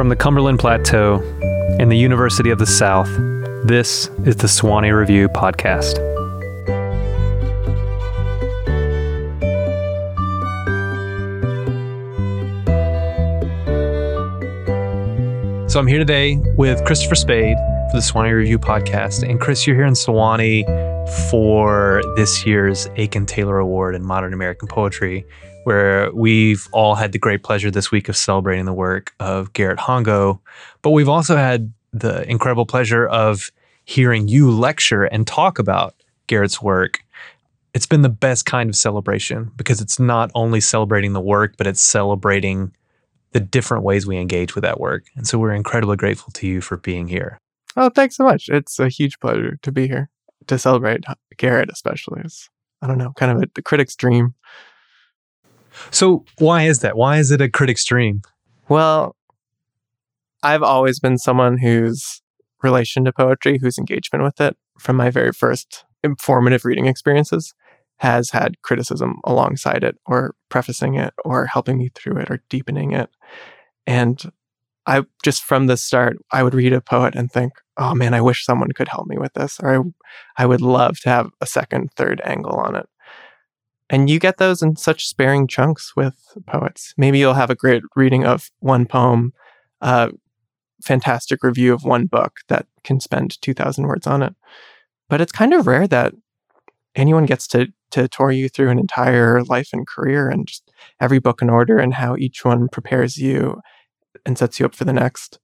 From the Cumberland Plateau and the University of the South, this is the Sewanee Review Podcast. So I'm here today with Christopher Spaide for the Sewanee Review Podcast. And Chris, you're here in Sewanee for this year's Aiken Taylor Award in Modern American Poetry, where we've all had the great pleasure this week of celebrating the work of Garrett Hongo. But we've also had the incredible pleasure of hearing you lecture and talk about Garrett's work. It's been the best kind of celebration because it's not only celebrating the work, but it's celebrating the different ways we engage with that work. And so we're incredibly grateful to you for being here. Oh, thanks so much. It's a huge pleasure to be here to celebrate Garrett, especially. It's, I don't know, kind of a, the critic's dream. So, why is that? Why is it a critic's dream? Well, I've always been someone whose relation to poetry, whose engagement with it from my very first informative reading experiences has had criticism alongside it or prefacing it or helping me through it or deepening it. And I just from the start, I would read a poet and think, oh man, I wish someone could help me with this. Or I, I would love to have a second, third angle on it. And you get those in such sparing chunks with poets. Maybe you'll have a great reading of one poem, a fantastic review of one book that can spend 2,000 words on it. But it's kind of rare that anyone gets to to tour you through an entire life and career and just every book in order and how each one prepares you and sets you up for the next.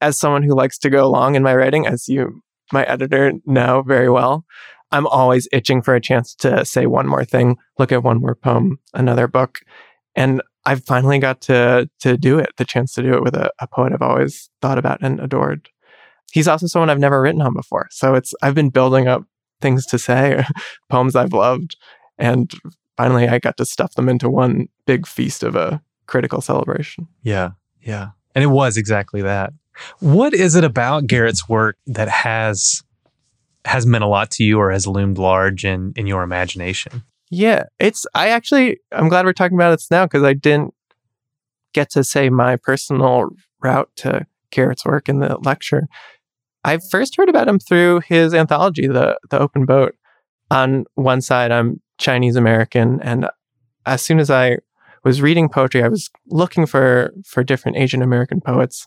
As someone who likes to go along in my writing, as you, my editor, know very well, I'm always itching for a chance to say one more thing, look at one more poem, another book. And I've finally got to to do it, the chance to do it with a, a poet I've always thought about and adored. He's also someone I've never written on before. So it's I've been building up things to say, poems I've loved. And finally, I got to stuff them into one big feast of a critical celebration. Yeah, yeah. And it was exactly that. What is it about Garrett's work that has has meant a lot to you or has loomed large in in your imagination? Yeah, it's I actually I'm glad we're talking about it now because I didn't get to say my personal route to Garrett's work in the lecture. I first heard about him through his anthology, the the Open Boat. On one side, I'm Chinese American, and as soon as I was reading poetry, I was looking for for different Asian American poets,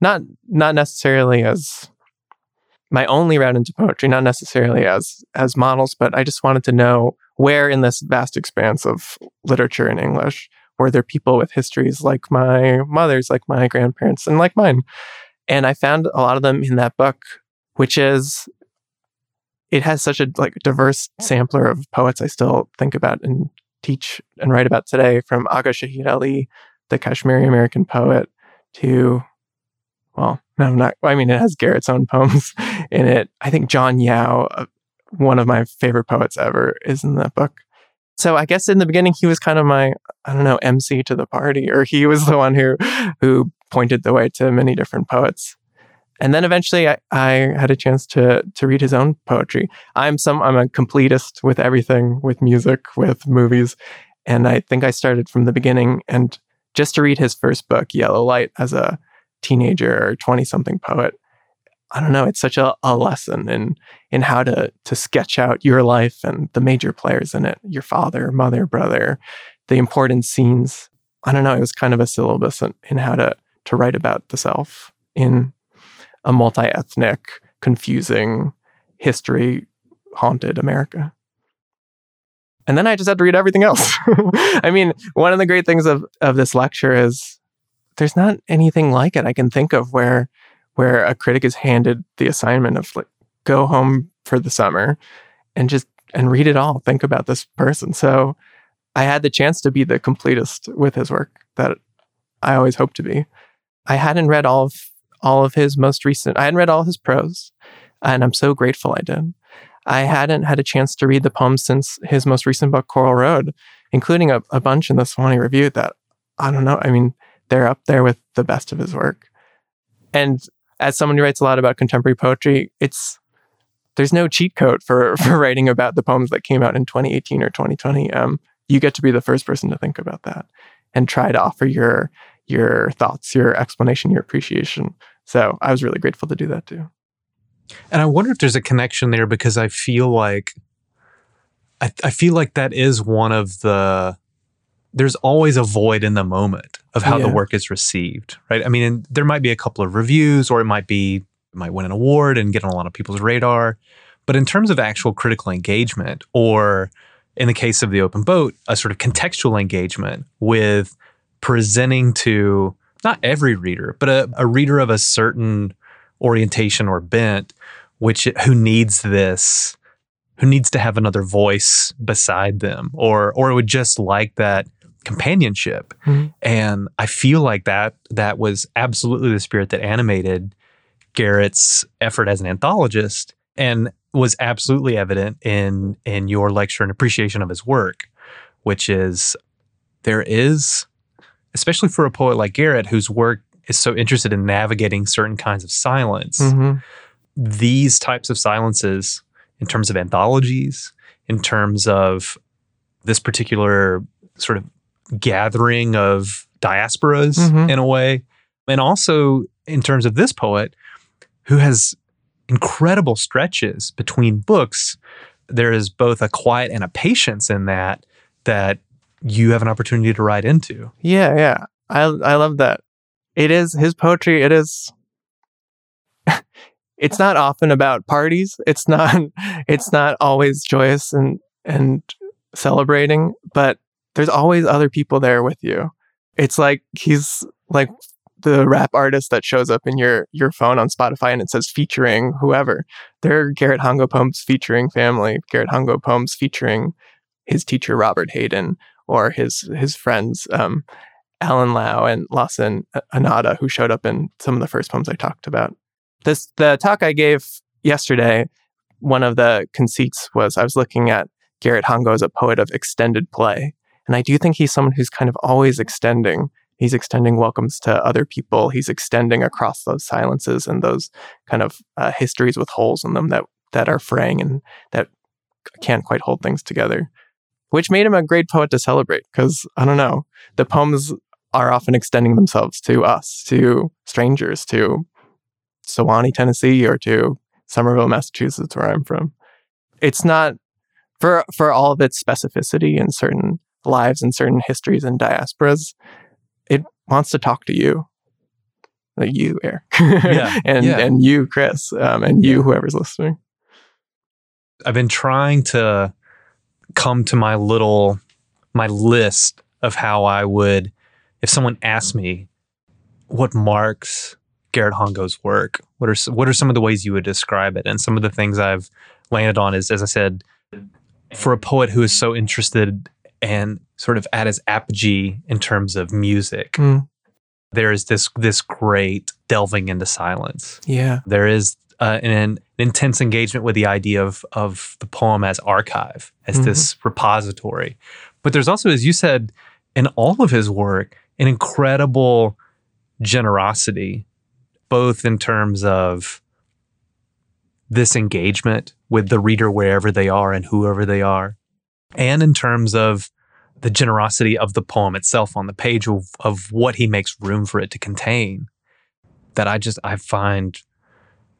not not necessarily as my only route into poetry, not necessarily as as models, but I just wanted to know where in this vast expanse of literature in English were there people with histories like my mother's, like my grandparents, and like mine. And I found a lot of them in that book, which is it has such a like diverse sampler of poets I still think about and teach and write about today, from Agha Shahid Ali, the Kashmiri American poet, to well, no, not. I mean, it has Garrett's own poems in it. I think John Yau, uh, one of my favorite poets ever, is in that book. So I guess in the beginning he was kind of my I don't know MC to the party, or he was the one who who pointed the way to many different poets. And then eventually I, I had a chance to to read his own poetry. I'm some I'm a completist with everything, with music, with movies. And I think I started from the beginning and just to read his first book, Yellow Light, as a teenager or 20 something poet. I don't know, it's such a, a lesson in in how to to sketch out your life and the major players in it, your father, mother, brother, the important scenes. I don't know, it was kind of a syllabus in, in how to to write about the self in a multi ethnic, confusing, history haunted America. And then I just had to read everything else. I mean, one of the great things of, of this lecture is there's not anything like it I can think of where where a critic is handed the assignment of like go home for the summer and just and read it all. Think about this person. So I had the chance to be the completest with his work that I always hoped to be. I hadn't read all of all of his most recent. I hadn't read all his prose, and I'm so grateful I did. I hadn't had a chance to read the poems since his most recent book, Coral Road, including a, a bunch in the Sewanee Review that I don't know. I mean, they're up there with the best of his work. And as someone who writes a lot about contemporary poetry, it's there's no cheat code for for writing about the poems that came out in 2018 or 2020. Um, you get to be the first person to think about that and try to offer your your thoughts, your explanation, your appreciation. So I was really grateful to do that too. And I wonder if there's a connection there because I feel like I, I feel like that is one of the there's always a void in the moment of how Yeah. the work is received, right? I mean, and there might be a couple of reviews, or it might be it might win an award and get on a lot of people's radar. But in terms of actual critical engagement, or in the case of the open boat, a sort of contextual engagement with presenting to not every reader, but a, a reader of a certain orientation or bent, which who needs this, who needs to have another voice beside them, or or would just like that companionship. Mhm. And I feel like that that was absolutely the spirit that animated Garrett's effort as an anthologist and was absolutely evident in in your lecture and appreciation of his work, which is there is, especially for a poet like Garrett, whose work is so interested in navigating certain kinds of silence, Mhm. these types of silences, in terms of anthologies, in terms of this particular sort of gathering of diasporas Mhm. in a way, and also in terms of this poet who has incredible stretches between books. There is both a quiet and a patience in that that you have an opportunity to write into. Yeah, yeah. I I love that. It is his poetry, it is it's not often about parties. It's not it's not always joyous and and celebrating, but there's always other people there with you. It's like he's like the rap artist that shows up in your your phone on Spotify and it says featuring whoever. There are Garrett Hongo poems featuring family, Garrett Hongo poems featuring his teacher Robert Hayden or his his friends um, Alan Lau and Lawson Inada, who showed up in some of the first poems I talked about. This the talk I gave yesterday. One of the conceits was I was looking at Garrett Hongo as a poet of extended play, and I do think he's someone who's kind of always extending. He's extending welcomes to other people. He's extending across those silences and those kind of uh, histories with holes in them that that are fraying and that can't quite hold things together. Which made him a great poet to celebrate because I don't know the poems are often extending themselves to us, to strangers, to Sewanee, Tennessee, or to Somerville, Massachusetts, where I'm from. It's not for for all of its specificity and certain lives and certain histories and diasporas. It wants to talk to you, like you, Eric, Yeah, and yeah. and you, Chris, um, and you, Yeah. whoever's listening. I've been trying to come to my little my list of how I would if someone asked me what marks Garrett Hongo's work, what are what are some of the ways you would describe it? And some of the things I've landed on is as I said for a poet who is so interested and sort of at his apogee in terms of music, Mm. there is this this great delving into silence Yeah. there is uh, an, an intense engagement with the idea of of the poem as archive, as this repository. But there's also, as you said, in all of his work, an incredible generosity, both in terms of this engagement with the reader wherever they are and whoever they are, and in terms of the generosity of the poem itself on the page of, of what he makes room for it to contain that I just I find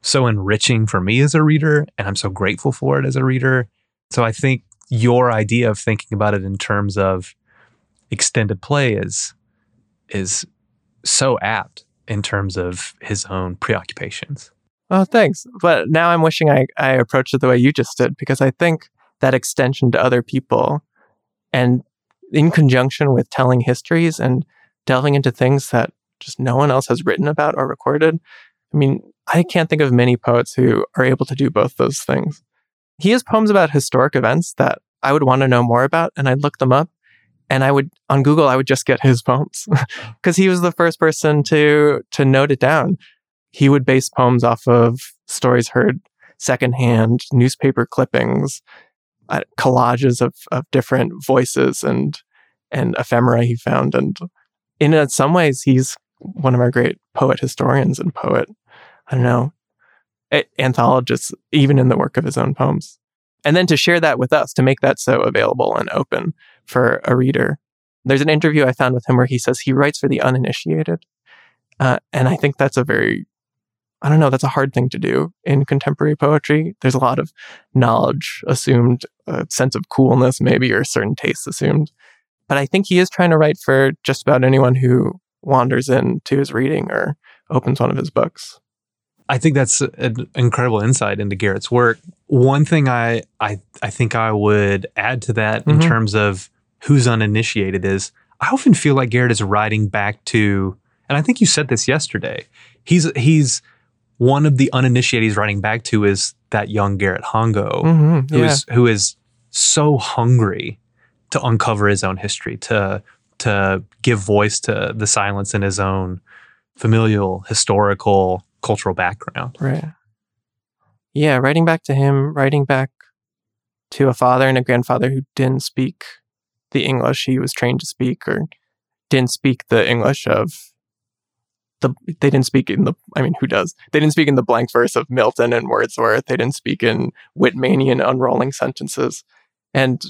so enriching for me as a reader and I'm so grateful for it as a reader. So I think your idea of thinking about it in terms of extended play is is so apt in terms of his own preoccupations. Oh, thanks. But now I'm wishing I, I approached it the way you just did because I think that extension to other people and in conjunction with telling histories and delving into things that just no one else has written about or recorded. I mean, I can't think of many poets who are able to do both those things. He has poems about historic events that I would want to know more about, and I'd look them up. And I would on Google, I would just get his poems because he was the first person to to note it down he would base poems off of stories heard secondhand, newspaper clippings, uh, collages of, of different voices and and ephemera he found. And in some ways, he's one of our great poet historians and poet, I don't know, anthologists, even in the work of his own poems. And then to share that with us, to make that so available and open for a reader, There's an interview I found with him where he says he writes for the uninitiated. Uh, and I think that's a very, I don't know, that's a hard thing to do in contemporary poetry. There's a lot of knowledge assumed, a sense of coolness, maybe, or certain tastes assumed. But I think he is trying to write for just about anyone who wanders into his reading or opens one of his books. I think that's an incredible insight into Garrett's work. One thing I I, I think I would add to that mm-hmm. in terms of who's uninitiated is I often feel like Garrett is writing back to, and I think you said this yesterday. He's he's one of the uninitiated he's writing back to is that young Garrett Hongo, mm-hmm, yeah. who's who is so hungry to uncover his own history, to to give voice to the silence in his own familial, historical, cultural background. Right. Yeah, writing back to him, writing back to a father and a grandfather who didn't speak the English he was trained to speak or didn't speak the English of the they didn't speak in the I mean who does? They didn't speak in the blank verse of Milton and Wordsworth. They didn't speak in Whitmanian unrolling sentences. And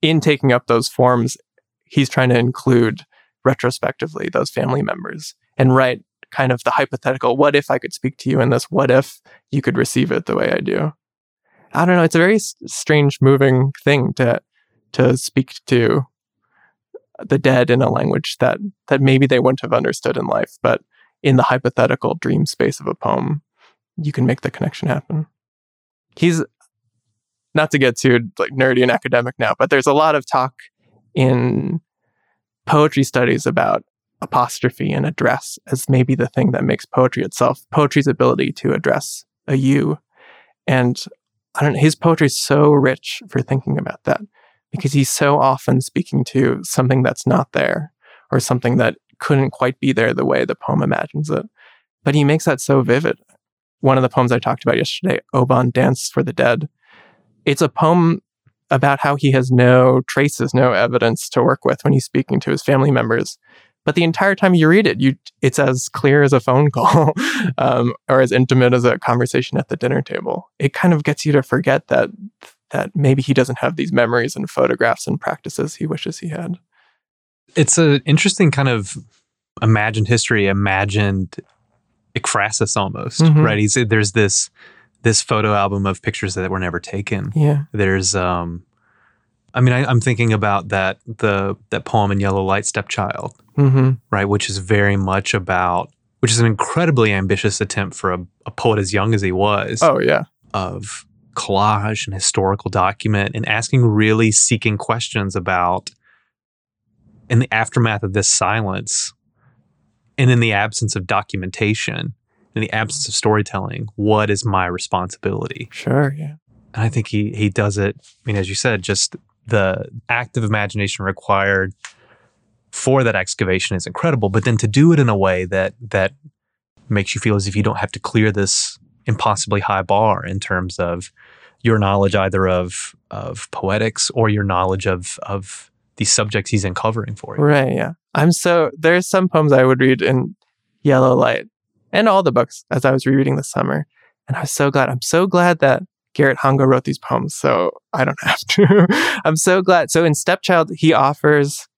in taking up those forms, he's trying to include retrospectively those family members and write kind of the hypothetical what if I could speak to you in this? What if you could receive it the way I do? I don't know. It's a very strange, moving thing to to speak to the dead in a language that that maybe they wouldn't have understood in life, but in the hypothetical dream space of a poem, you can make the connection happen. He's not to get too like nerdy and academic now, but there's a lot of talk in poetry studies about apostrophe and address as maybe the thing that makes poetry itself, poetry's ability to address a you. And I don't know, his poetry is so rich for thinking about that because he's so often speaking to something that's not there or something that couldn't quite be there the way the poem imagines it. But he makes that so vivid. One of the poems I talked about yesterday, O-Bon Dance for the Dead, it's a poem about how he has no traces, no evidence to work with when he's speaking to his family members. But the entire time you read it, you it's as clear as a phone call, um, or as intimate as a conversation at the dinner table. It kind of gets you to forget that that maybe he doesn't have these memories and photographs and practices he wishes he had. It's an interesting kind of imagined history, imagined ekphrasis almost, mm-hmm. right? He's there's this this photo album of pictures that were never taken. Yeah. There's um I mean, I, am thinking about that the that poem in Yellow Light, Stepchild, mm-hmm. right, which is very much about, which is an incredibly ambitious attempt for a, a, poet as young as he was. Oh yeah, of collage and historical document and asking really seeking questions about in the aftermath of this silence and in the absence of documentation in the absence of storytelling what is my responsibility? Sure yeah. And i think he he does it i mean as you said just the active imagination required for that excavation is incredible but then to do it in a way that that makes you feel as if you don't have to clear this impossibly high bar in terms of your knowledge either of of poetics or your knowledge of of the subjects he's uncovering for you. Right. Yeah. I'm so there's some poems I would read in Yellow Light and all the books as I was rereading this summer, and I was so glad. I'm so glad that Garrett Hongo wrote these poems, so I don't have to. I'm so glad. So in Stepchild, he offers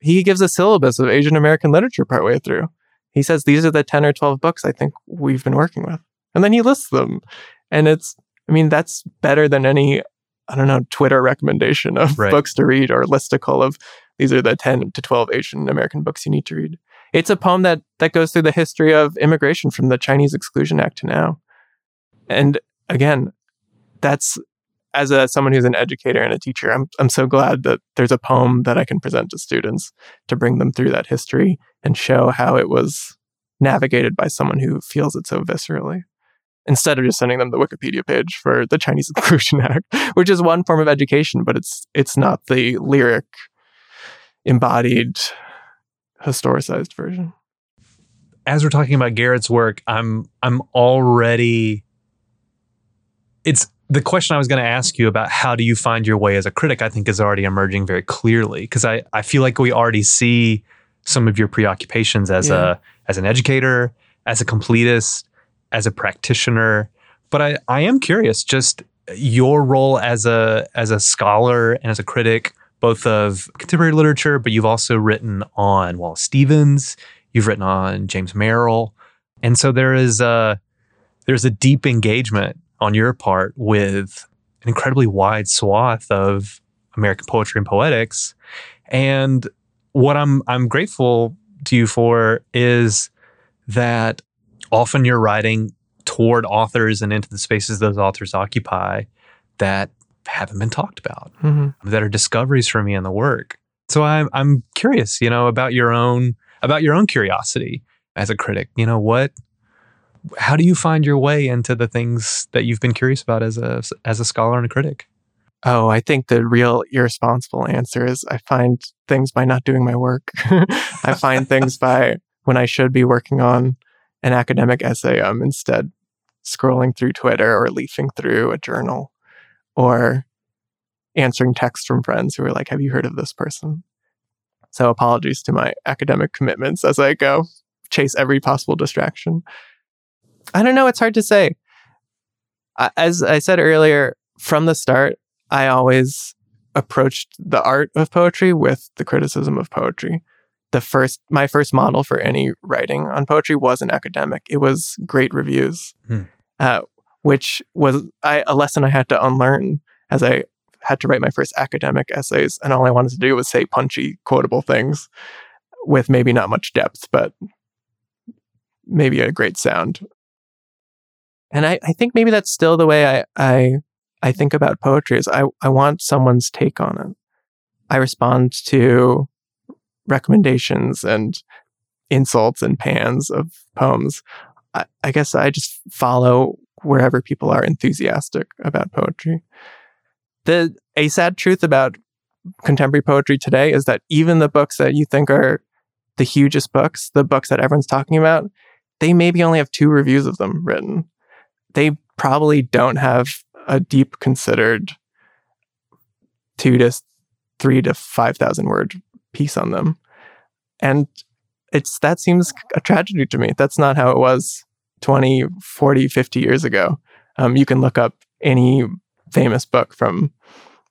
he gives a syllabus of Asian American literature partway through. He says these are the 10 or 12 books I think we've been working with. And then he lists them. And it's, I mean, that's better than any, I don't know, Twitter recommendation of right. books to read or listicle of these are the 10 to 12 Asian American books you need to read. It's a poem that, that goes through the history of immigration from the Chinese Exclusion Act to now. And again, that's as a someone who's an educator and a teacher, I'm I'm so glad that there's a poem that I can present to students to bring them through that history and show how it was navigated by someone who feels it so viscerally instead of just sending them the Wikipedia page for the Chinese Exclusion Act, which is one form of education, but it's it's not the lyric, embodied, historicized version. As we're talking about Garrett's work, I'm I'm already it's the question I was going to ask you about how do you find your way as a critic, I think is already emerging very clearly because I, I feel like we already see some of your preoccupations as yeah. a as an educator, as a completist, as a practitioner. But I, I am curious, just your role as a as a scholar and as a critic, both of contemporary literature, but you've also written on Wallace Stevens. You've written on James Merrill, and so there is a there's a deep engagement on your part with an incredibly wide swath of American poetry and poetics. And what I'm I'm grateful to you for is that often you're writing toward authors and into the spaces those authors occupy that haven't been talked about, Mm-hmm. that are discoveries for me in the work. So I'm I'm curious, you know, about your own about your own curiosity as a critic. You know, what how do you find your way into the things that you've been curious about as a as a scholar and a critic? Oh, I think the real irresponsible answer is I find things by not doing my work. I find things by when I should be working on an academic essay, I'm instead scrolling through Twitter or leafing through a journal or answering texts from friends who are like, Have you heard of this person? So apologies to my academic commitments as I go chase every possible distraction. I don't know. It's hard to say. As I said earlier, from the start, I always approached the art of poetry with the criticism of poetry. The first, my first model for any writing on poetry was an academic. It was great reviews, Hmm. uh, which was I, a lesson I had to unlearn as I had to write my first academic essays. And all I wanted to do was say punchy, quotable things with maybe not much depth, but maybe a great sound. And I, I think maybe that's still the way I, I I think about poetry is I, I want someone's take on it. I respond to recommendations and insults and pans of poems. I, I guess I just follow wherever people are enthusiastic about poetry. The a sad truth about contemporary poetry today is that even the books that you think are the hugest books, the books that everyone's talking about, they maybe only have two reviews of them written. They probably don't have a deep considered two to three to five thousand word piece on them. And it's that seems a tragedy to me. That's not how it was 20, 40, 50 years ago. Um, you can look up any famous book from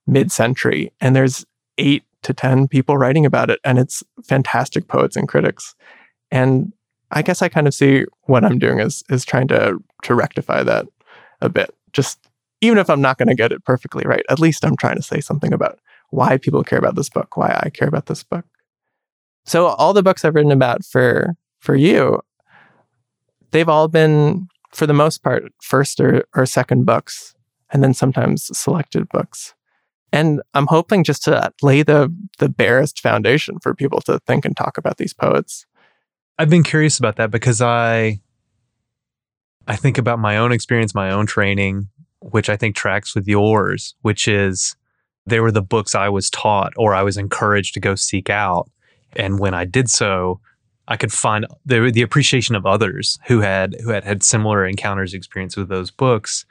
mid century, and there's eight to 10 people writing about it, and it's fantastic poets and critics. And I guess I kind of see what I'm doing is is trying to to rectify that a bit. Just even if I'm not going to get it perfectly right, at least I'm trying to say something about why people care about this book, why I care about this book. So all the books I've written about for for you, they've all been for the most part first or, or second books, and then sometimes selected books. And I'm hoping just to lay the the barest foundation for people to think and talk about these poets. I've been curious about that because I I think about my own experience, my own training, which I think tracks with yours, which is they were the books I was taught or I was encouraged to go seek out. And when I did so, I could find the the appreciation of others who had who had had similar encounters, experience with those books.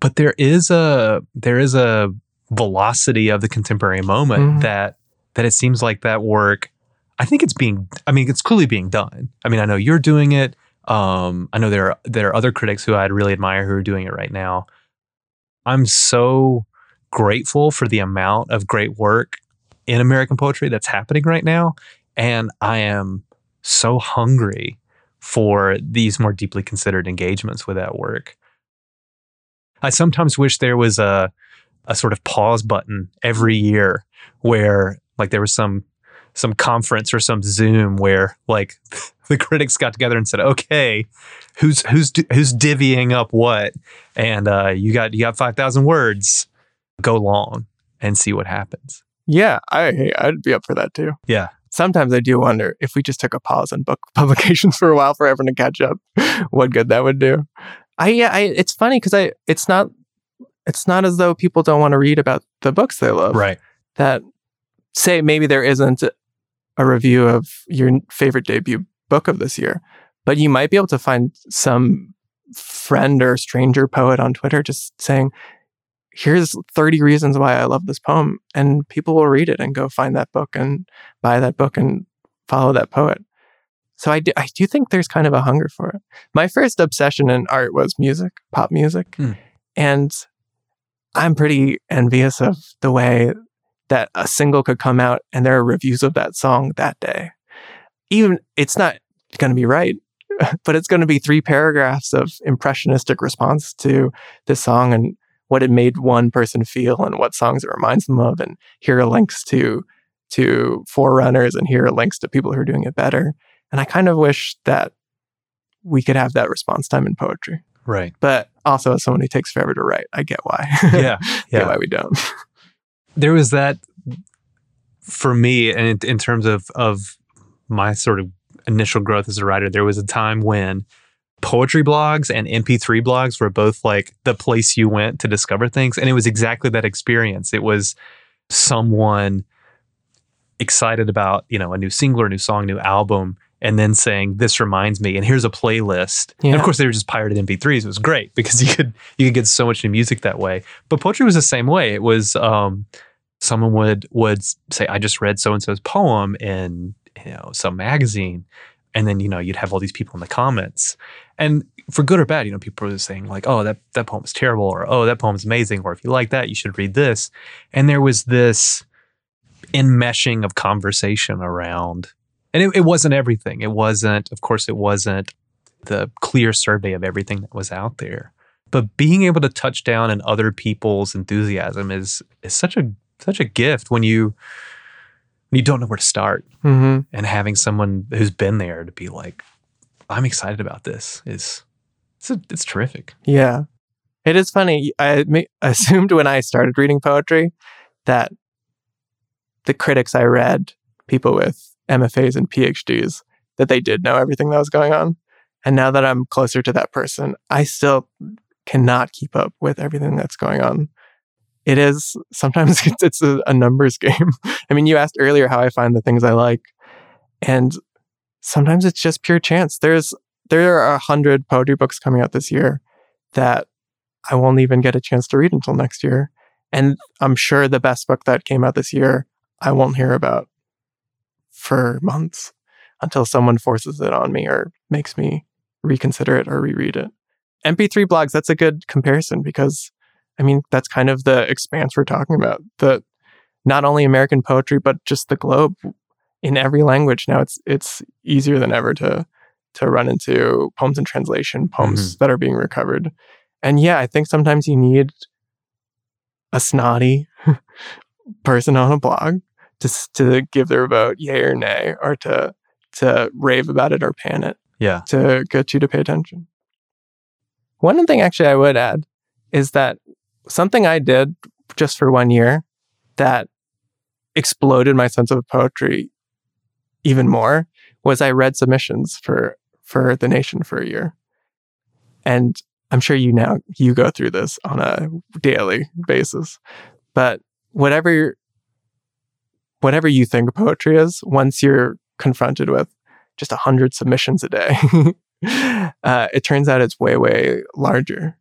But there is a there is a velocity of the contemporary moment Mhm. that that it seems like that work I think it's being I mean it's clearly being done. I mean I know you're doing it. Um I know there are there are other critics who I'd really admire who are doing it right now. I'm so grateful for the amount of great work in American poetry that's happening right now and I am so hungry for these more deeply considered engagements with that work. I sometimes wish there was a a sort of pause button every year where like there was some some conference or some Zoom where like the critics got together and said, "Okay, who's who's who's divvying up what?" And uh, you got you got five thousand words. Go long and see what happens. Yeah, I I'd be up for that too. Yeah. Sometimes I do wonder if we just took a pause on book publications for a while for everyone to catch up, what good that would do. I yeah, I it's funny because I it's not it's not as though people don't want to read about the books they love. Right. That say maybe there isn't a review of your favorite debut book of this year, but you might be able to find some friend or stranger poet on Twitter just saying, here's 30 reasons why I love this poem. And people will read it and go find that book and buy that book and follow that poet. So I do, I do think there's kind of a hunger for it. My first obsession in art was music, pop music. Hmm. And I'm pretty envious of the way that a single could come out and there are reviews of that song that day. Even it's not going to be right, but it's going to be three paragraphs of impressionistic response to this song and what it made one person feel and what songs it reminds them of and here are links to to forerunners and here are links to people who are doing it better and i kind of wish that we could have that response time in poetry Right. but also as someone who takes forever to write i get why Yeah. get Yeah. why we don't there was that for me and in, in terms of of my sort of initial growth as a writer there was a time when poetry blogs and mp3 blogs were both like the place you went to discover things and it was exactly that experience. It was someone excited about you know a new single or a new song new album and then saying this reminds me and here's a playlist. And of course they were just pirated mp3s it was great because you could you could get so much new music that way. But poetry was the same way. It was um someone would would say i just read so and so's poem in you know some magazine and then you know you'd have all these people in the comments. And for good or bad you know people were saying like oh that that poem is terrible or oh that poem's amazing or if you like that you should read this. And there was this enmeshing of conversation around and it, it wasn't everything. It wasn't of course it wasn't the clear survey of everything that was out there. But being able to touch down in other people's enthusiasm is is such a such a gift when you you don't know where to start hmm and having someone who's been there to be like i'm excited about this is it's, a, it's terrific Yeah. It is funny. I assumed when I started reading poetry that the critics I read, people with MFAs and PhDs, that they did know everything that was going on. And now that I'm closer to that person, I still cannot keep up with everything that's going on. It is sometimes it's, a, a numbers game. I mean, you asked earlier how I find the things I like, and sometimes it's just pure chance. There's there are a hundred poetry books coming out this year that I won't even get a chance to read until next year. And I'm sure the best book that came out this year, I won't hear about for months until someone forces it on me or makes me reconsider it or reread it. MP3 blogs, that's a good comparison because I mean, that's kind of the expanse we're talking about. The not only American poetry, but just the globe in every language. Now it's it's easier than ever to to run into poems in translation, poems mm-hmm. that are being recovered. And yeah, I think sometimes you need a snotty person on a blog to to give their vote, yay or nay, or to to rave about it or pan it yeah to get you to pay attention. One thing actually I would add is that something I did just for one year that exploded my sense of poetry even more was I read submissions for for the nation for a year. And I'm sure you now you go through this on a daily basis. But whatever whatever you think poetry is, once you're confronted with just a hundred submissions a day, uh, it turns out it's way, way larger.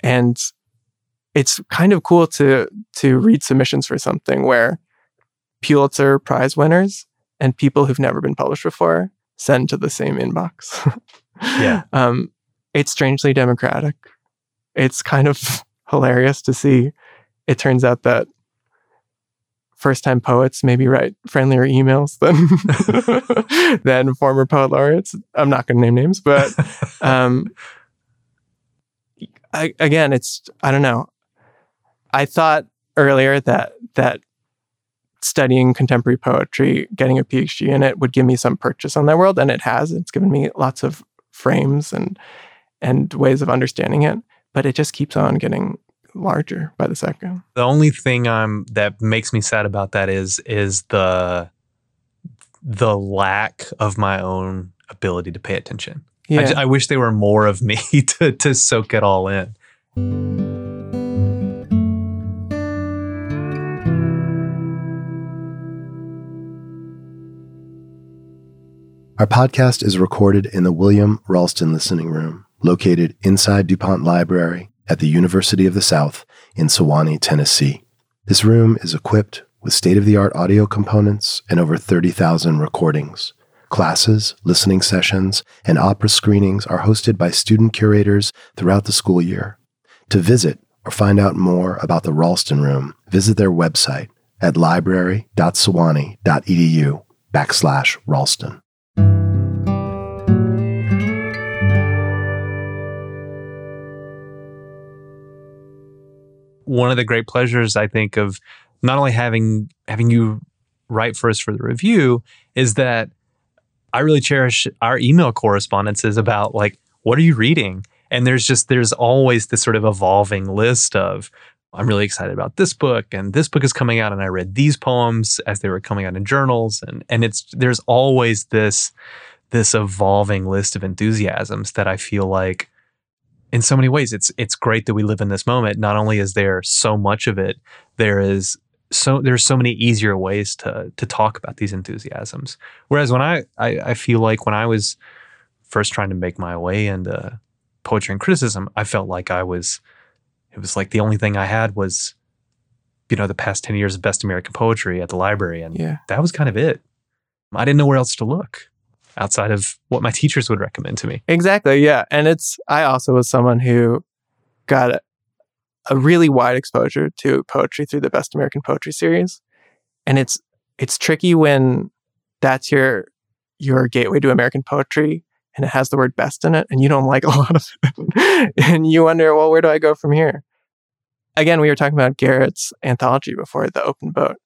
And it's kind of cool to to read submissions for something where Pulitzer Prize winners and people who've never been published before send to the same inbox. Yeah. Um, it's strangely democratic. It's kind of hilarious to see. It turns out that first time poets maybe write friendlier emails than than former poet laureates. I'm not going to name names, but um, I, again, it's I don't know. I thought earlier that that studying contemporary poetry, getting a PhD in it, would give me some purchase on that world, and it has. It's given me lots of frames and and ways of understanding it, but it just keeps on getting larger by the second. the only thing i'm that makes me sad about that is is the the lack of my own ability to pay attention I, Yeah, I wish there were more of me to to soak it all in Our podcast is recorded in the William Ralston Listening Room, located inside DuPont Library at the University of the South in Sewanee, Tennessee. This room is equipped with state of the art audio components and over 30,000 recordings. Classes, listening sessions, and opera screenings are hosted by student curators throughout the school year. To visit or find out more about the Ralston Room, visit their website, at library.sewanee.edu backslash Ralston. One of the great pleasures I think of not only having having you write for us for the review is that I really cherish our email correspondences about like what are you reading? And there's just there's always this sort of evolving list of I'm really excited about this book and this book is coming out and I read these poems as they were coming out in journals and and it's there's always this this evolving list of enthusiasms that I feel like in so many ways it's it's great that we live in this moment. Not only is there so much of it there is so there's so many easier ways to to talk about these enthusiasms. Whereas when I, I i feel like when i was first trying to make my way into poetry and criticism i felt like i was it was like the only thing i had was you know the past 10 years of best american poetry at the library and Yeah. that was kind of it. I didn't know where else to look outside of what my teachers would recommend to me Exactly. Yeah. And it's, I also was someone who got a, a really wide exposure to poetry through the Best American Poetry series. And it's, it's tricky when that's your, your gateway to American poetry and it has the word best in it and you don't like a lot of it. and you wonder, well, where do I go from here? Again, we were talking about Garrett's anthology before, The Open Boat.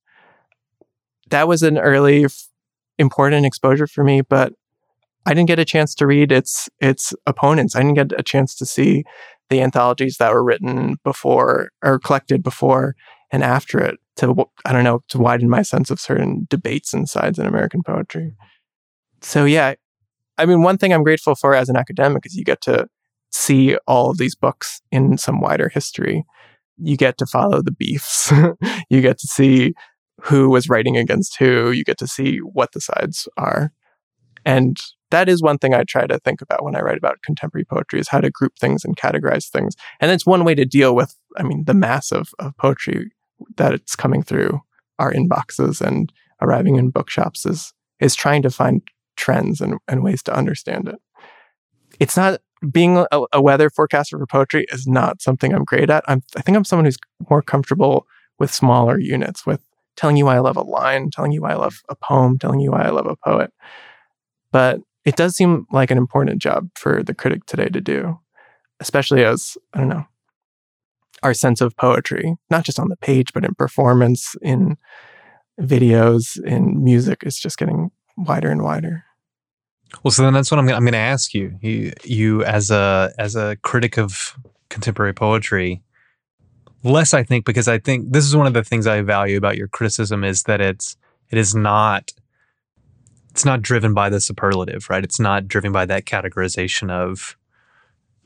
That was an early important exposure for me, but I didn't get a chance to read its its opponents. I didn't get a chance to see the anthologies that were written before or collected before and after it to I don't know to widen my sense of certain debates and sides in American poetry. So yeah, I mean one thing I'm grateful for as an academic is you get to see all of these books in some wider history. You get to follow the beefs. you get to see who was writing against who. You get to see what the sides are. And that is one thing I try to think about when I write about contemporary poetry is how to group things and categorize things. And it's one way to deal with, I mean, the mass of, of poetry that it's coming through our inboxes and arriving in bookshops is is trying to find trends and, and ways to understand it. It's not being a, a weather forecaster for poetry is not something I'm great at. I'm, I think I'm someone who's more comfortable with smaller units, with telling you why I love a line, telling you why I love a poem, telling you why I love a poet. But it does seem like an important job for the critic today to do, especially as, I don't know, our sense of poetry, not just on the page, but in performance, in videos, in music, is just getting wider and wider. Well, so then that's what I'm going to ask you. You you as a as a critic of contemporary poetry, less I think because I think this is one of the things I value about your criticism is that it's it is not it's not driven by the superlative, right? It's not driven by that categorization of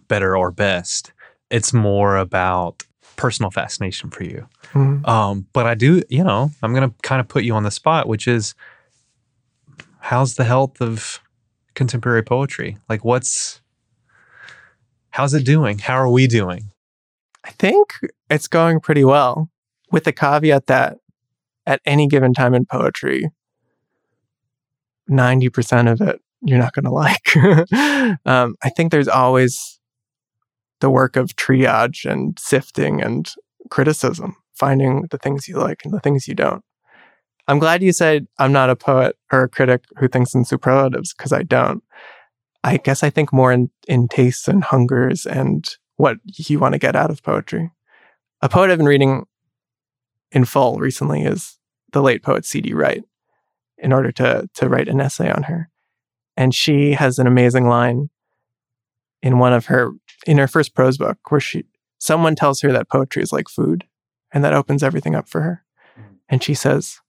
better or best. It's more about personal fascination for you. Mhm. Um, but I do, you know, I'm going to kind of put you on the spot, which is how's the health of contemporary poetry? Like, what's, how's it doing? How are we doing? I think it's going pretty well, with the caveat that at any given time in poetry, 90% of it you're not going to like. um, I think there's always the work of triage and sifting and criticism, finding the things you like and the things you don't. I'm glad you said I'm not a poet or a critic who thinks in superlatives because I don't. I guess I think more in, in tastes and hungers and what you want to get out of poetry. A poet I've been reading in full recently is the late poet C.D. Wright in order to, to write an essay on her. And she has an amazing line in one of her, in her first prose book, where she, someone tells her that poetry is like food and that opens everything up for her. Mm-hmm. And she says,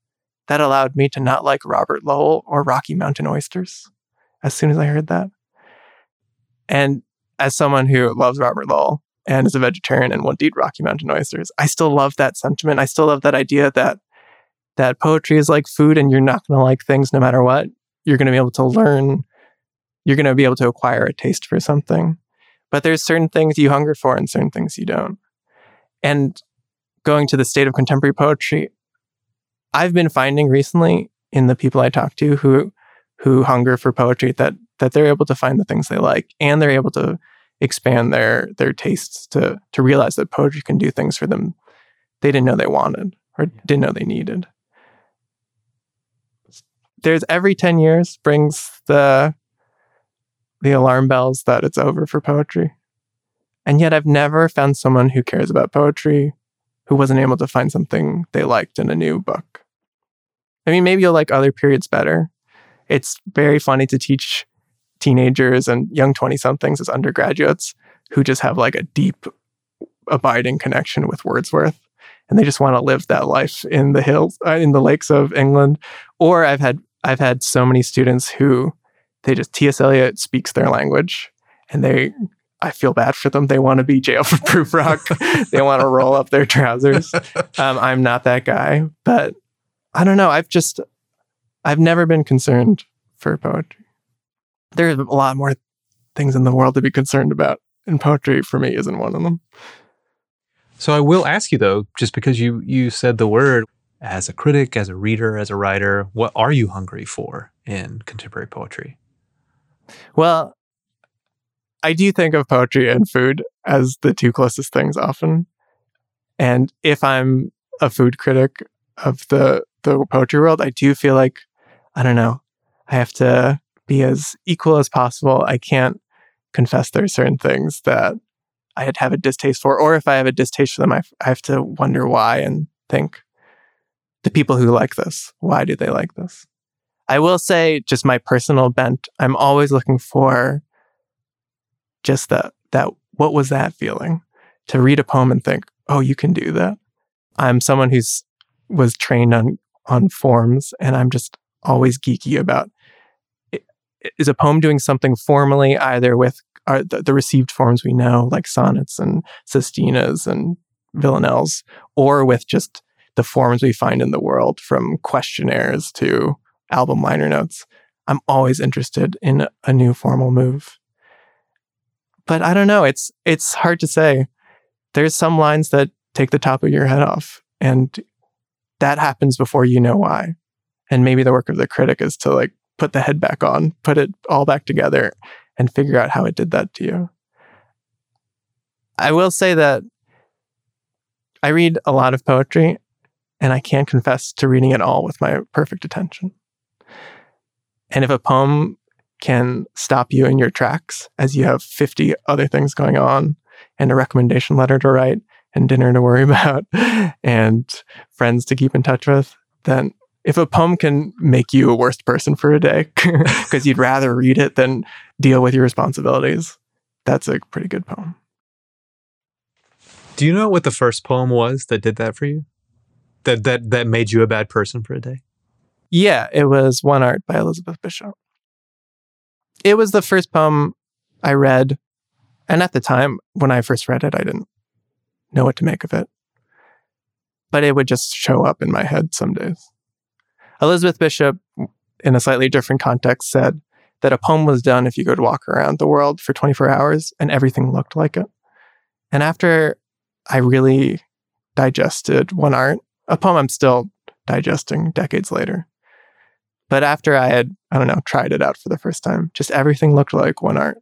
that allowed me to not like Robert Lowell or Rocky Mountain oysters as soon as I heard that. And as someone who loves Robert Lowell and is a vegetarian and won't eat Rocky Mountain oysters, I still love that sentiment. I still love that idea that that poetry is like food and you're not going to like things no matter what. You're going to be able to learn, you're going to be able to acquire a taste for something. But there's certain things you hunger for and certain things you don't. And going to the state of contemporary poetry, I've been finding recently in the people I talk to who who hunger for poetry that that they're able to find the things they like and they're able to expand their their tastes to to realize that poetry can do things for them they didn't know they wanted or didn't know they needed. There's every 10 years brings the the alarm bells that it's over for poetry. And yet I've never found someone who cares about poetry who wasn't able to find something they liked in a new book. I mean, maybe you'll like other periods better. It's very funny to teach teenagers and young 20 somethings as undergraduates who just have like a deep, abiding connection with Wordsworth. And they just want to live that life in the hills, uh, in the lakes of England. Or I've had I've had so many students who they just T.S. Eliot speaks their language, and they I feel bad for them. They want to be J. Alfred rock. they want to roll up their trousers. Um, I'm not that guy, but I don't know. I've just I've never been concerned for poetry. There's a lot more things in the world to be concerned about, and poetry for me isn't one of them. So I will ask you though, just because you you said the word as a critic, as a reader, as a writer, what are you hungry for in contemporary poetry? Well, I do think of poetry and food as the two closest things often. And if I'm a food critic of the the poetry world, I do feel like I don't know, I have to be as equal as possible. I can't confess there are certain things that I'd have a distaste for, or if I have a distaste for them, I, I have to wonder why and think the people who like this, why do they like this? I will say, just my personal bent, I'm always looking for just that, that, what was that feeling? To read a poem and think, oh, you can do that. I'm someone who's was trained on, on forms and I'm just always geeky about is a poem doing something formally, either with uh, the, the, received forms we know, like sonnets and sestinas and villanelles, or with just the forms we find in the world, from questionnaires to album liner notes. I'm always interested in a new formal move. But I don't know, it's it's hard to say. There's some lines that take the top of your head off and that happens before you know why. And maybe the work of the critic is to like put the head back on, put it all back together and figure out how it did that to you. I will say that I read a lot of poetry and I can't confess to reading it all with my perfect attention. And if a poem can stop you in your tracks as you have 50 other things going on and a recommendation letter to write and dinner to worry about and friends to keep in touch with, then if a poem can make you a worst person for a day because you'd rather read it than deal with your responsibilities, that's a pretty good poem. Do you know what the first poem was that did that for you? That that that made you a bad person for a day? Yeah, it was One Art by Elizabeth Bishop. It was the first poem I read, and at the time when I first read it, I didn't know what to make of it. But it would just show up in my head some days. Elizabeth Bishop, in a slightly different context, said that a poem was done if you could walk around the world for 24 hours and everything looked like it. And after I really digested one art, a poem I'm still digesting decades later. But after I had, I don't know, tried it out for the first time, just everything looked like one art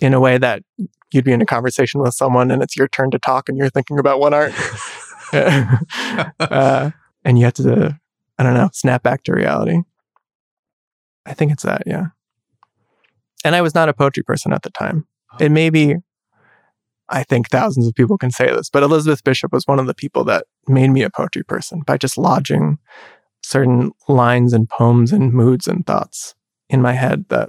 in a way that you'd be in a conversation with someone and it's your turn to talk and you're thinking about one art. uh, and you have to, I don't know, snap back to reality. I think it's that, yeah. And I was not a poetry person at the time. Oh. It may be, I think thousands of people can say this, but Elizabeth Bishop was one of the people that made me a poetry person by just lodging certain lines and poems and moods and thoughts in my head that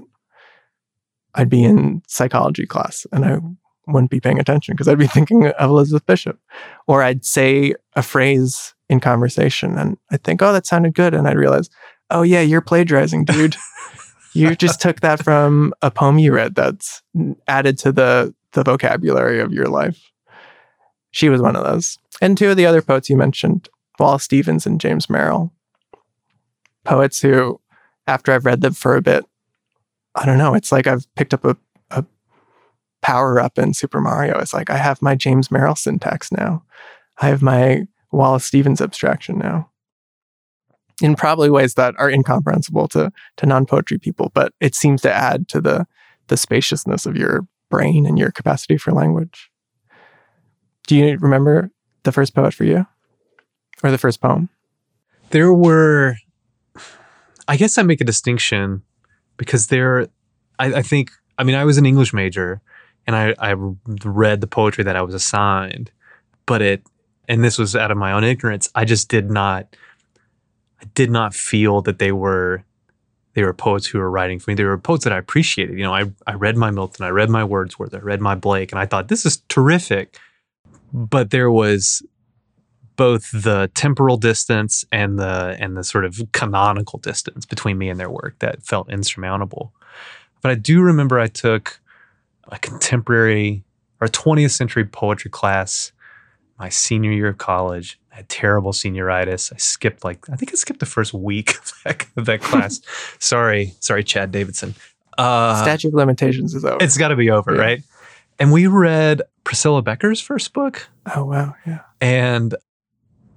I'd be in psychology class and I wouldn't be paying attention because I'd be thinking of Elizabeth Bishop. Or I'd say a phrase in conversation and I'd think, oh, that sounded good. And I'd realize, oh, yeah, you're plagiarizing, dude. you just took that from a poem you read that's added to the, the vocabulary of your life. She was one of those. And two of the other poets you mentioned, Wallace Stevens and James Merrill, poets who, after I've read them for a bit, I don't know, it's like I've picked up a, a power up in Super Mario. It's like I have my James Merrill syntax now. I have my Wallace Stevens abstraction now. In probably ways that are incomprehensible to to non-poetry people, but it seems to add to the the spaciousness of your brain and your capacity for language. Do you remember the first poet for you? Or the first poem? There were, I guess I make a distinction because there, I, I think, I mean, I was an English major and I, I read the poetry that I was assigned, but it, and this was out of my own ignorance, I just did not, I did not feel that they were they were poets who were writing for me. They were poets that I appreciated. You know, I, I read my Milton, I read my Wordsworth, I read my Blake, and I thought this is terrific. But there was both the temporal distance and the and the sort of canonical distance between me and their work that felt insurmountable. But I do remember I took a contemporary or 20th century poetry class my senior year of college. I had terrible senioritis. I skipped like I think I skipped the first week of that, of that class. sorry, sorry, Chad Davidson. Uh, Statute of limitations is over. It's got to be over, yeah. right? And we read Priscilla Becker's first book. Oh wow, yeah. And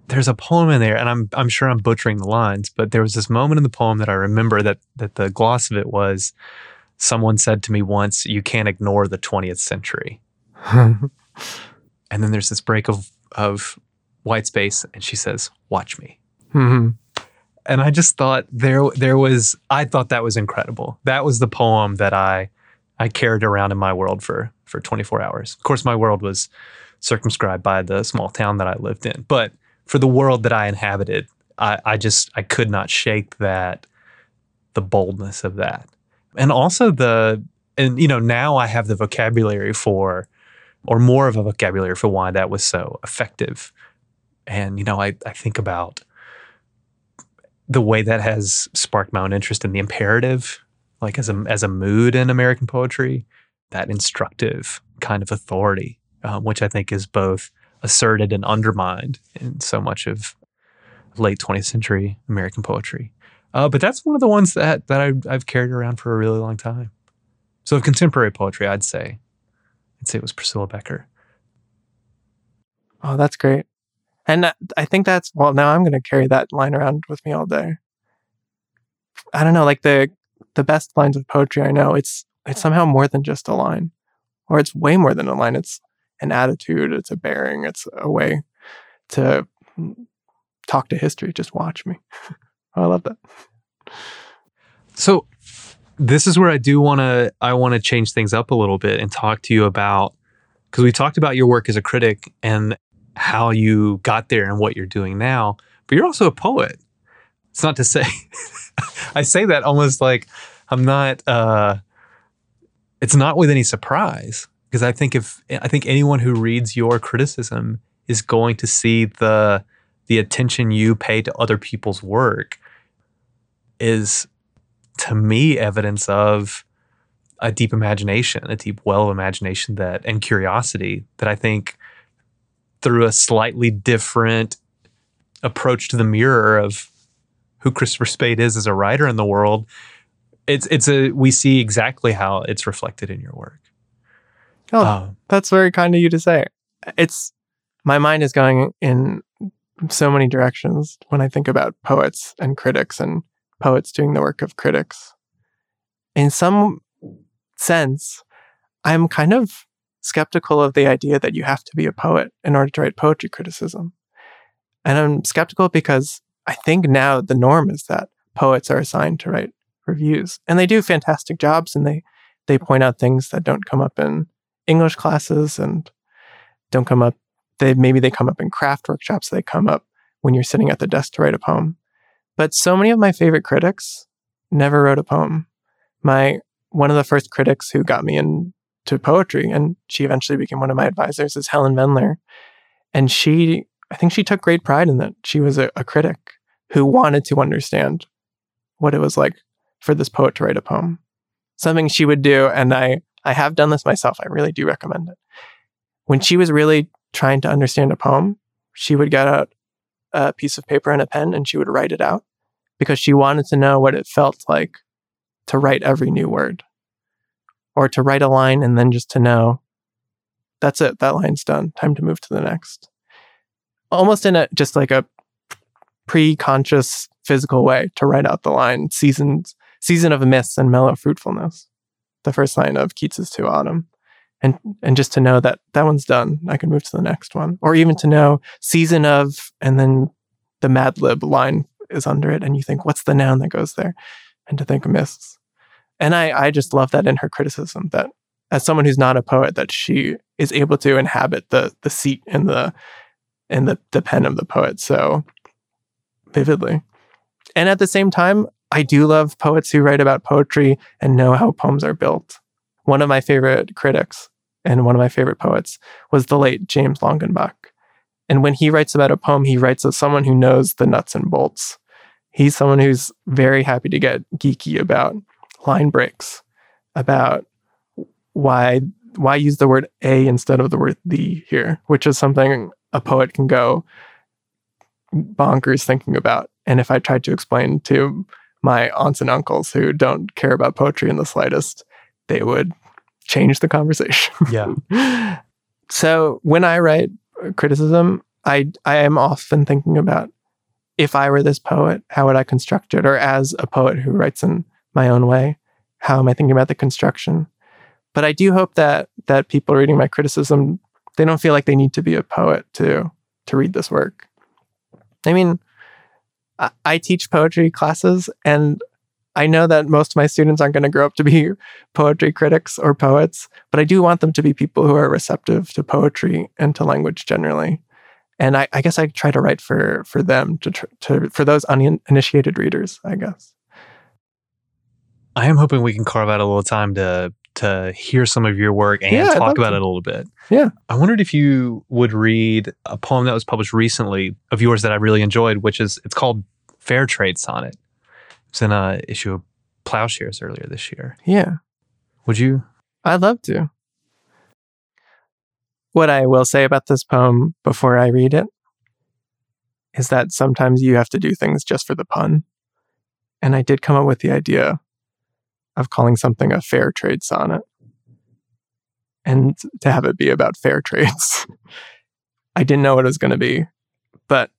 there's a poem in there, and I'm I'm sure I'm butchering the lines, but there was this moment in the poem that I remember that that the gloss of it was someone said to me once, "You can't ignore the 20th century." and then there's this break of of white space, and she says, "Watch me." Mm-hmm. And I just thought there there was I thought that was incredible. That was the poem that I I carried around in my world for for 24 hours. Of course, my world was circumscribed by the small town that I lived in, but for the world that I inhabited, I, I just I could not shake that the boldness of that, and also the and you know now I have the vocabulary for or more of a vocabulary for why that was so effective. And you know I I think about the way that has sparked my own interest in the imperative, like as a as a mood in American poetry, that instructive kind of authority, um, which I think is both asserted and undermined in so much of late 20th century American poetry. Uh, but that's one of the ones that that I've, I've, carried around for a really long time. So of contemporary poetry, I'd say, I'd say it was Priscilla Becker. Oh, that's great. And I think that's well. Now I'm going to carry that line around with me all day. I don't know, like the the best lines of poetry I know. It's it's somehow more than just a line, or it's way more than a line. It's an attitude, it's a bearing, it's a way to talk to history. Just watch me. Oh, I love that. So this is where I do want to I want to change things up a little bit and talk to you about because we talked about your work as a critic and how you got there and what you're doing now, but you're also a poet. It's not to say I say that almost like I'm not uh it's not with any surprise because I think if I think anyone who reads your criticism is going to see the the attention you pay to other people's work is to me evidence of a deep imagination, a deep well of imagination that and curiosity that I think through a slightly different approach to the mirror of who Christopher Spaide is as a writer in the world, it's it's a we see exactly how it's reflected in your work. Oh, uh, that's very kind of you to say. It's my mind is going in so many directions when I think about poets and critics and poets doing the work of critics. In some sense, I'm kind of skeptical of the idea that you have to be a poet in order to write poetry criticism. And I'm skeptical because I think now the norm is that poets are assigned to write reviews and they do fantastic jobs and they they point out things that don't come up in English classes and don't come up. They maybe they come up in craft workshops. They come up when you're sitting at the desk to write a poem. But so many of my favorite critics never wrote a poem. My one of the first critics who got me into poetry, and she eventually became one of my advisors, is Helen Vendler. And she, I think she took great pride in that. She was a, a critic who wanted to understand what it was like for this poet to write a poem. Something she would do, and I I have done this myself. I really do recommend it. When she was really trying to understand a poem, she would get out a piece of paper and a pen and she would write it out because she wanted to know what it felt like to write every new word or to write a line and then just to know that's it, that line's done. Time to move to the next. Almost in a just like a pre-conscious physical way to write out the line seasons season of mists and mellow fruitfulness the first line of Keats's To Autumn. And, and just to know that that one's done, I can move to the next one. Or even to know season of, and then the Mad Lib line is under it, and you think, what's the noun that goes there? And to think of mists. And I, I just love that in her criticism that as someone who's not a poet, that she is able to inhabit the the seat in the in the, the pen of the poet so vividly. And at the same time, I do love poets who write about poetry and know how poems are built. One of my favorite critics and one of my favorite poets was the late James Longenbach. And when he writes about a poem, he writes as someone who knows the nuts and bolts. He's someone who's very happy to get geeky about line breaks, about why why use the word a instead of the word the here, which is something a poet can go bonkers thinking about. And if I tried to explain to my aunts and uncles who don't care about poetry in the slightest, they would change the conversation. Yeah. so when I write criticism, I I am often thinking about if I were this poet, how would I construct it? Or as a poet who writes in my own way, how am I thinking about the construction? But I do hope that that people reading my criticism, they don't feel like they need to be a poet to to read this work. I mean, I, I teach poetry classes and I know that most of my students aren't going to grow up to be poetry critics or poets, but I do want them to be people who are receptive to poetry and to language generally. And I, I guess I try to write for for them to, to for those uninitiated readers. I guess. I am hoping we can carve out a little time to to hear some of your work and Yeah, talk about to. it a little bit. Yeah. I wondered if you would read a poem that was published recently of yours that I really enjoyed, which is it's called Fair Trade Sonnet. It's in a issue of Plowshares earlier this year. Yeah. Would you? I'd love to. What I will say about this poem before I read it is that sometimes you have to do things just for the pun. And I did come up with the idea of calling something a fair trade sonnet and to have it be about fair trades. I didn't know what it was going to be, but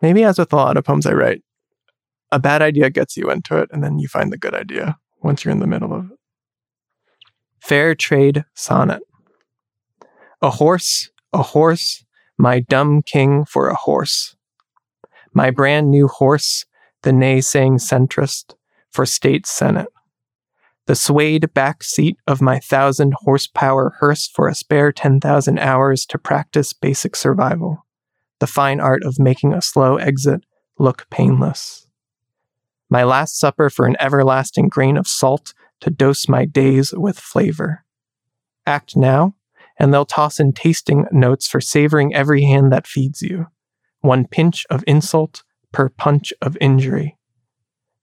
maybe as with a lot of poems I write, a bad idea gets you into it and then you find the good idea once you're in the middle of it. Fair trade sonnet. A horse, a horse, my dumb king for a horse. My brand new horse, the naysaying centrist for state senate. The swayed back seat of my thousand horsepower hearse for a spare 10,000 hours to practice basic survival. The fine art of making a slow exit look painless. My last supper for an everlasting grain of salt to dose my days with flavor. Act now, and they'll toss in tasting notes for savoring every hand that feeds you. One pinch of insult per punch of injury.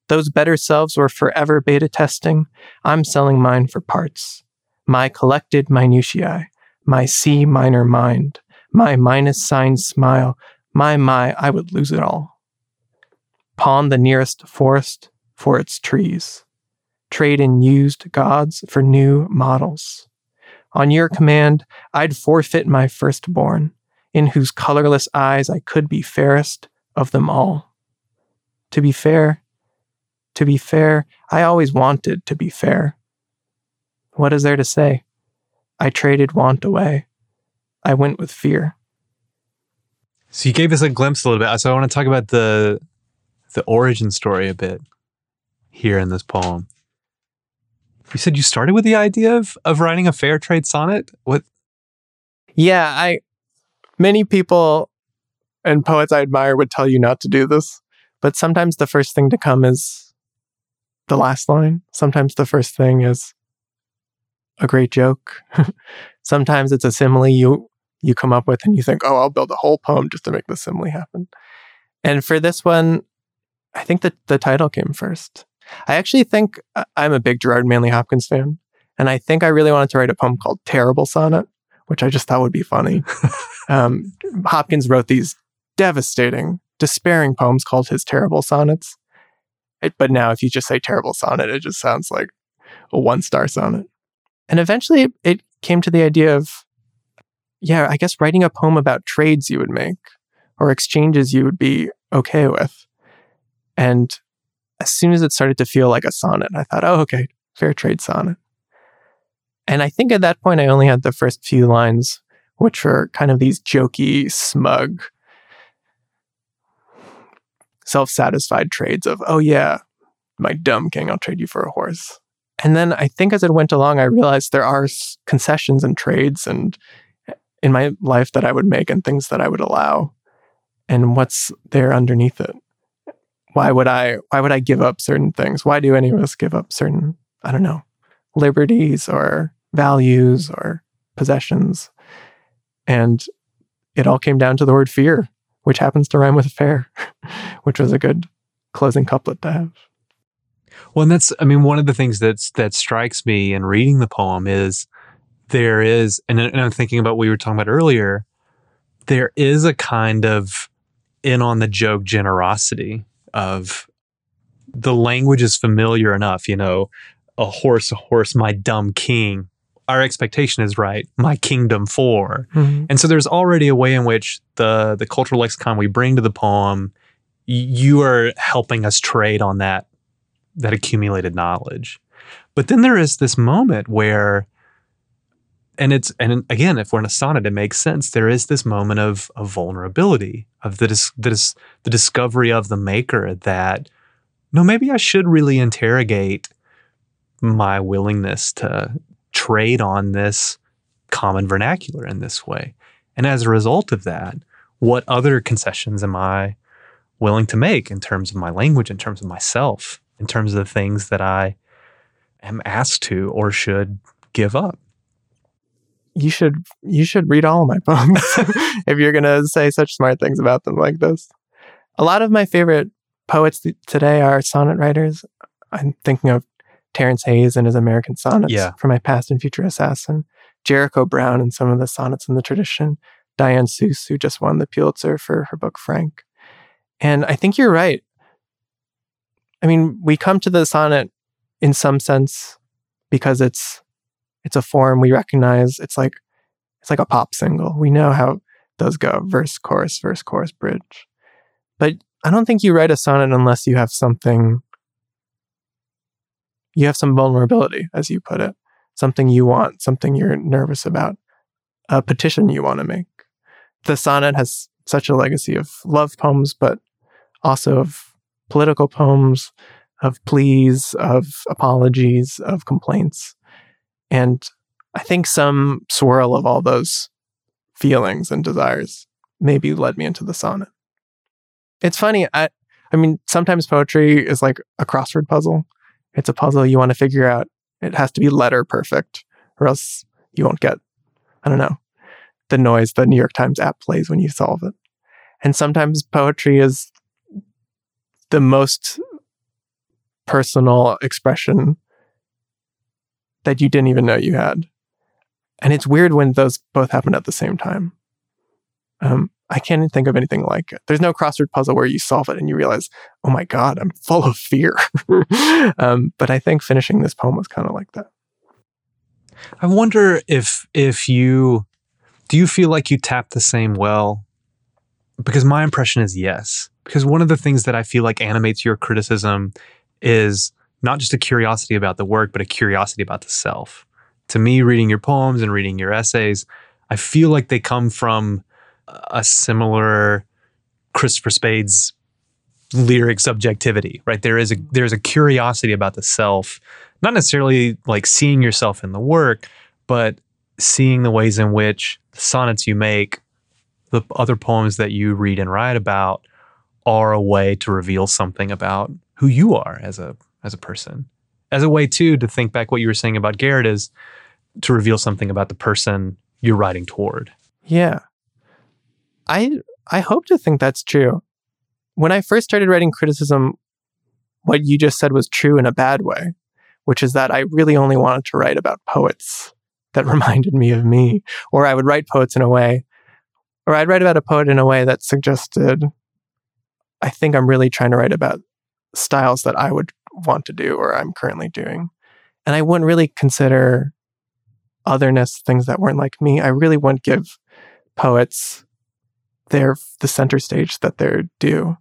Those better selves were forever beta testing. I'm selling mine for parts. My collected minutiae, my C minor mind, my minus sign smile, my, my, I would lose it all. Pawn the nearest forest for its trees. Trade in used gods for new models. On your command, I'd forfeit my firstborn, in whose colorless eyes I could be fairest of them all. To be fair, to be fair, I always wanted to be fair. What is there to say? I traded want away. I went with fear. So you gave us a glimpse a little bit. So I want to talk about the the origin story a bit here in this poem. You said you started with the idea of of writing a fair trade sonnet. What? Yeah, I many people and poets I admire would tell you not to do this, but sometimes the first thing to come is the last line. Sometimes the first thing is a great joke. sometimes it's a simile you you come up with and you think, "Oh, I'll build a whole poem just to make the simile happen." And for this one, I think that the title came first. I actually think I- I'm a big Gerard Manley Hopkins fan, and I think I really wanted to write a poem called Terrible Sonnet, which I just thought would be funny. um, Hopkins wrote these devastating, despairing poems called his Terrible Sonnets. It- but now, if you just say Terrible Sonnet, it just sounds like a one star sonnet. And eventually, it came to the idea of, yeah, I guess writing a poem about trades you would make or exchanges you would be okay with. And as soon as it started to feel like a sonnet, I thought, oh, okay, fair trade sonnet. And I think at that point, I only had the first few lines, which were kind of these jokey, smug, self satisfied trades of, oh, yeah, my dumb king, I'll trade you for a horse. And then I think as it went along, I realized there are concessions and trades and eh, in my life that I would make and things that I would allow. And what's there underneath it? Why would I why would I give up certain things? Why do any of us give up certain, I don't know, liberties or values or possessions? And it all came down to the word fear, which happens to rhyme with fair, which was a good closing couplet to have. Well, and that's, I mean, one of the things that's, that strikes me in reading the poem is there is, and, and I'm thinking about what we were talking about earlier, there is a kind of in on the joke generosity of the language is familiar enough, you know, a horse, a horse, my dumb king. Our expectation is right, my kingdom for. Mm-hmm. And so there's already a way in which the the cultural lexicon we bring to the poem, you are helping us trade on that that accumulated knowledge. But then there is this moment where and it's and again if we're in a sonnet it makes sense there is this moment of of vulnerability of the dis, the, dis, the discovery of the maker that no maybe I should really interrogate my willingness to trade on this common vernacular in this way and as a result of that what other concessions am I willing to make in terms of my language in terms of myself in terms of the things that I am asked to or should give up. You should you should read all of my poems if you're going to say such smart things about them like this. A lot of my favorite poets th- today are sonnet writers. I'm thinking of Terence Hayes and his American sonnets yeah. for my past and future assassin, Jericho Brown and some of the sonnets in the tradition, Diane Seuss, who just won the Pulitzer for her book Frank. And I think you're right. I mean, we come to the sonnet in some sense because it's it's a form we recognize. It's like it's like a pop single. We know how those go: verse, chorus, verse, chorus, bridge. But I don't think you write a sonnet unless you have something. You have some vulnerability, as you put it, something you want, something you're nervous about, a petition you want to make. The sonnet has such a legacy of love poems, but also of political poems, of pleas, of apologies, of complaints. And I think some swirl of all those feelings and desires maybe led me into the sonnet. It's funny, I I mean, sometimes poetry is like a crossword puzzle. It's a puzzle you want to figure out. It has to be letter perfect, or else you won't get, I don't know, the noise the New York Times app plays when you solve it. And sometimes poetry is the most personal expression that you didn't even know you had. And it's weird when those both happen at the same time. Um, I can't think of anything like it. There's no crossword puzzle where you solve it and you realize, oh my God, I'm full of fear. um, but I think finishing this poem was kind of like that. I wonder if if you do you feel like you tap the same well? Because my impression is yes. Because one of the things that I feel like animates your criticism is not just a curiosity about the work, but a curiosity about the self. To me, reading your poems and reading your essays, I feel like they come from a similar Christopher Spaide's lyric subjectivity, right? There is a mm-hmm. there's a curiosity about the self, not necessarily like seeing yourself in the work, but seeing the ways in which the sonnets you make, the other poems that you read and write about are a way to reveal something about who you are as a as a person. As a way too to think back what you were saying about Garrett is to reveal something about the person you're writing toward. Yeah. I I hope to think that's true. When I first started writing criticism, what you just said was true in a bad way, which is that I really only wanted to write about poets that reminded me of me, or I would write poets in a way, or I'd write about a poet in a way that suggested I think I'm really trying to write about styles that I would want to do or I'm currently doing. And I wouldn't really consider otherness things that weren't like me. I really wouldn't give poets their the center stage that they're due.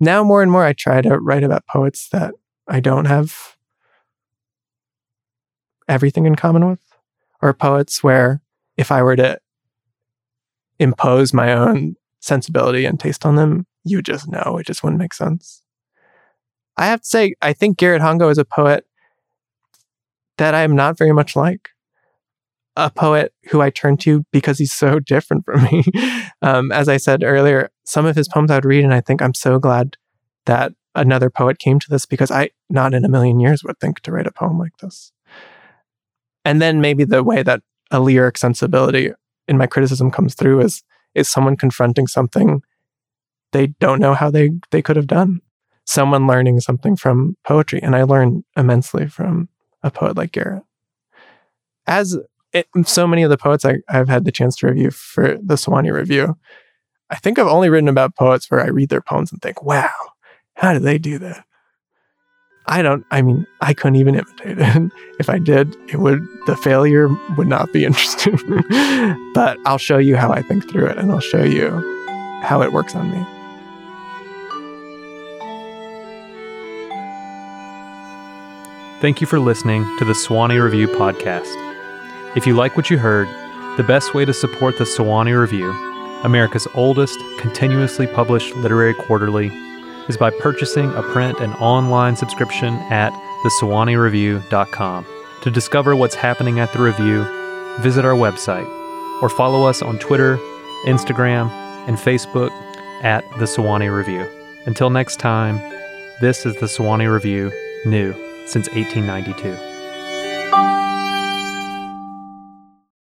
Now more and more I try to write about poets that I don't have everything in common with or poets where if I were to impose my own sensibility and taste on them, you just know. It just wouldn't make sense. I have to say, I think Garrett Hongo is a poet that I am not very much like. A poet who I turn to because he's so different from me. um, as I said earlier, some of his poems I would read, and I think I'm so glad that another poet came to this because I, not in a million years, would think to write a poem like this. And then maybe the way that a lyric sensibility in my criticism comes through is is someone confronting something they don't know how they they could have done. Someone learning something from poetry, and I learn immensely from a poet like Garrett. As it, so many of the poets I, I've had the chance to review for the Sewanee Review, I think I've only written about poets where I read their poems and think, "Wow, how did they do that?" I don't, I mean, I couldn't even imitate it. if I did, it would, the failure would not be interesting. but I'll show you how I think through it and I'll show you how it works on me. Thank you for listening to the Sewanee Review podcast. If you like what you heard, the best way to support the Sewanee Review, America's oldest continuously published literary quarterly, is by purchasing a print and online subscription at thesewaneereview.com. To discover what's happening at the review, visit our website or follow us on Twitter, Instagram, and Facebook at the Sewanee Review. Until next time, this is the Sewanee Review, new since 1892.